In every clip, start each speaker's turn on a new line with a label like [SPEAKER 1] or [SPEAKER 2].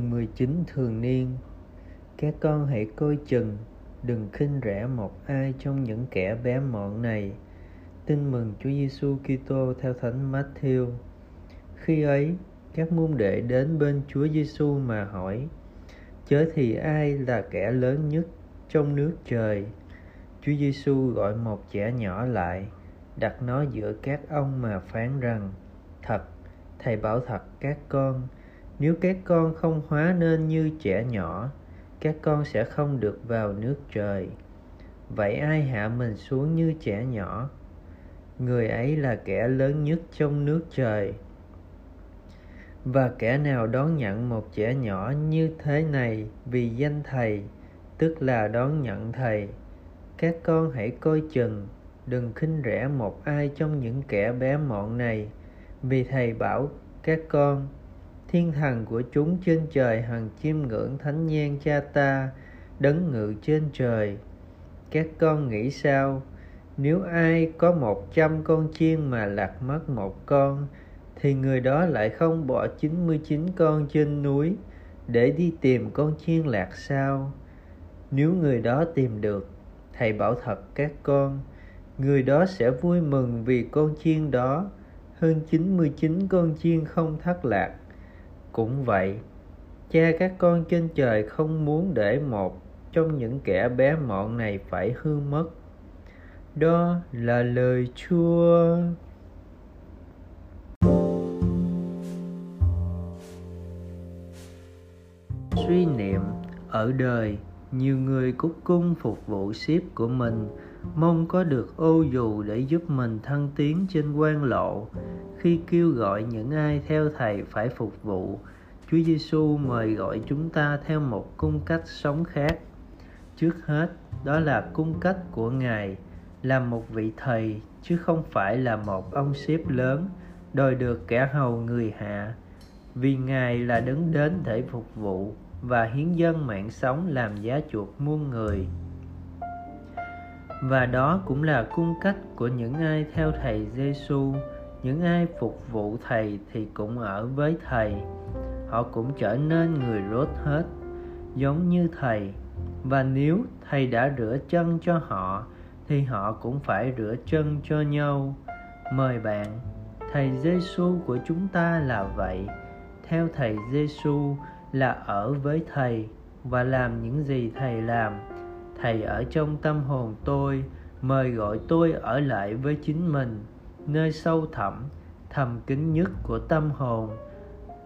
[SPEAKER 1] 3 19 thường niên Các con hãy coi chừng Đừng khinh rẻ một ai trong những kẻ bé mọn này Tin mừng Chúa Giêsu Kitô theo Thánh Matthew. Khi ấy, các môn đệ đến bên Chúa Giêsu mà hỏi: Chớ thì ai là kẻ lớn nhất trong nước trời? Chúa Giêsu gọi một trẻ nhỏ lại, đặt nó giữa các ông mà phán rằng: Thật, thầy bảo thật các con, nếu các con không hóa nên như trẻ nhỏ, các con sẽ không được vào nước trời. Vậy ai hạ mình xuống như trẻ nhỏ? Người ấy là kẻ lớn nhất trong nước trời. Và kẻ nào đón nhận một trẻ nhỏ như thế này vì danh thầy, tức là đón nhận thầy. Các con hãy coi chừng, đừng khinh rẻ một ai trong những kẻ bé mọn này, vì thầy bảo các con thiên thần của chúng trên trời, hằng chiêm ngưỡng thánh nhiên cha ta, đấng ngự trên trời. Các con nghĩ sao? Nếu ai có một trăm con chiên mà lạc mất một con, thì người đó lại không bỏ chín mươi chín con trên núi để đi tìm con chiên lạc sao? Nếu người đó tìm được, thầy bảo thật các con, người đó sẽ vui mừng vì con chiên đó. Hơn 99 con chiên không thất lạc. Cũng vậy, cha các con trên trời không muốn để một trong những kẻ bé mọn này phải hư mất. Đó là lời Chúa. Suy niệm ở đời, nhiều người cúc cung phục vụ ship của mình mong có được ô dù để giúp mình thăng tiến trên quan lộ. Khi kêu gọi những ai theo thầy phải phục vụ, Chúa Giêsu mời gọi chúng ta theo một cung cách sống khác. Trước hết, đó là cung cách của ngài, là một vị thầy, chứ không phải là một ông sếp lớn, đòi được kẻ hầu người hạ. Vì ngài là đứng đến để phục vụ và hiến dân mạng sống làm giá chuộc muôn người và đó cũng là cung cách của những ai theo thầy Giêsu những ai phục vụ thầy thì cũng ở với thầy. Họ cũng trở nên người rốt hết, giống như thầy. Và nếu thầy đã rửa chân cho họ, thì họ cũng phải rửa chân cho nhau. Mời bạn, thầy Giêsu của chúng ta là vậy. Theo thầy Giêsu là ở với thầy và làm những gì thầy làm thầy ở trong tâm hồn tôi, mời gọi tôi ở lại với chính mình. Nơi sâu thẳm, thầm kín nhất của tâm hồn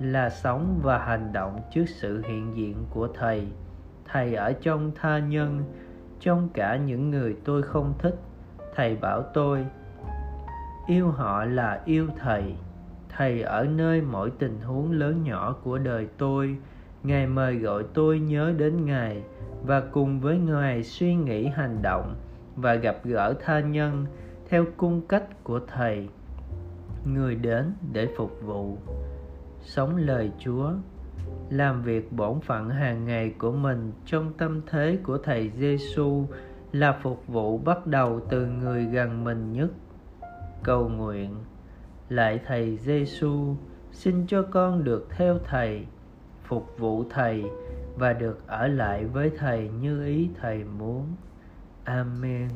[SPEAKER 1] là sống và hành động trước sự hiện diện của thầy. Thầy ở trong tha nhân, trong cả những người tôi không thích. Thầy bảo tôi, yêu họ là yêu thầy. Thầy ở nơi mỗi tình huống lớn nhỏ của đời tôi ngài mời gọi tôi nhớ đến ngài và cùng với ngài suy nghĩ hành động và gặp gỡ tha nhân theo cung cách của thầy người đến để phục vụ sống lời chúa làm việc bổn phận hàng ngày của mình trong tâm thế của thầy Giêsu là phục vụ bắt đầu từ người gần mình nhất. Cầu nguyện: Lại thầy Giêsu, xin cho con được theo thầy, phục vụ thầy và được ở lại với thầy như ý thầy muốn. Amen.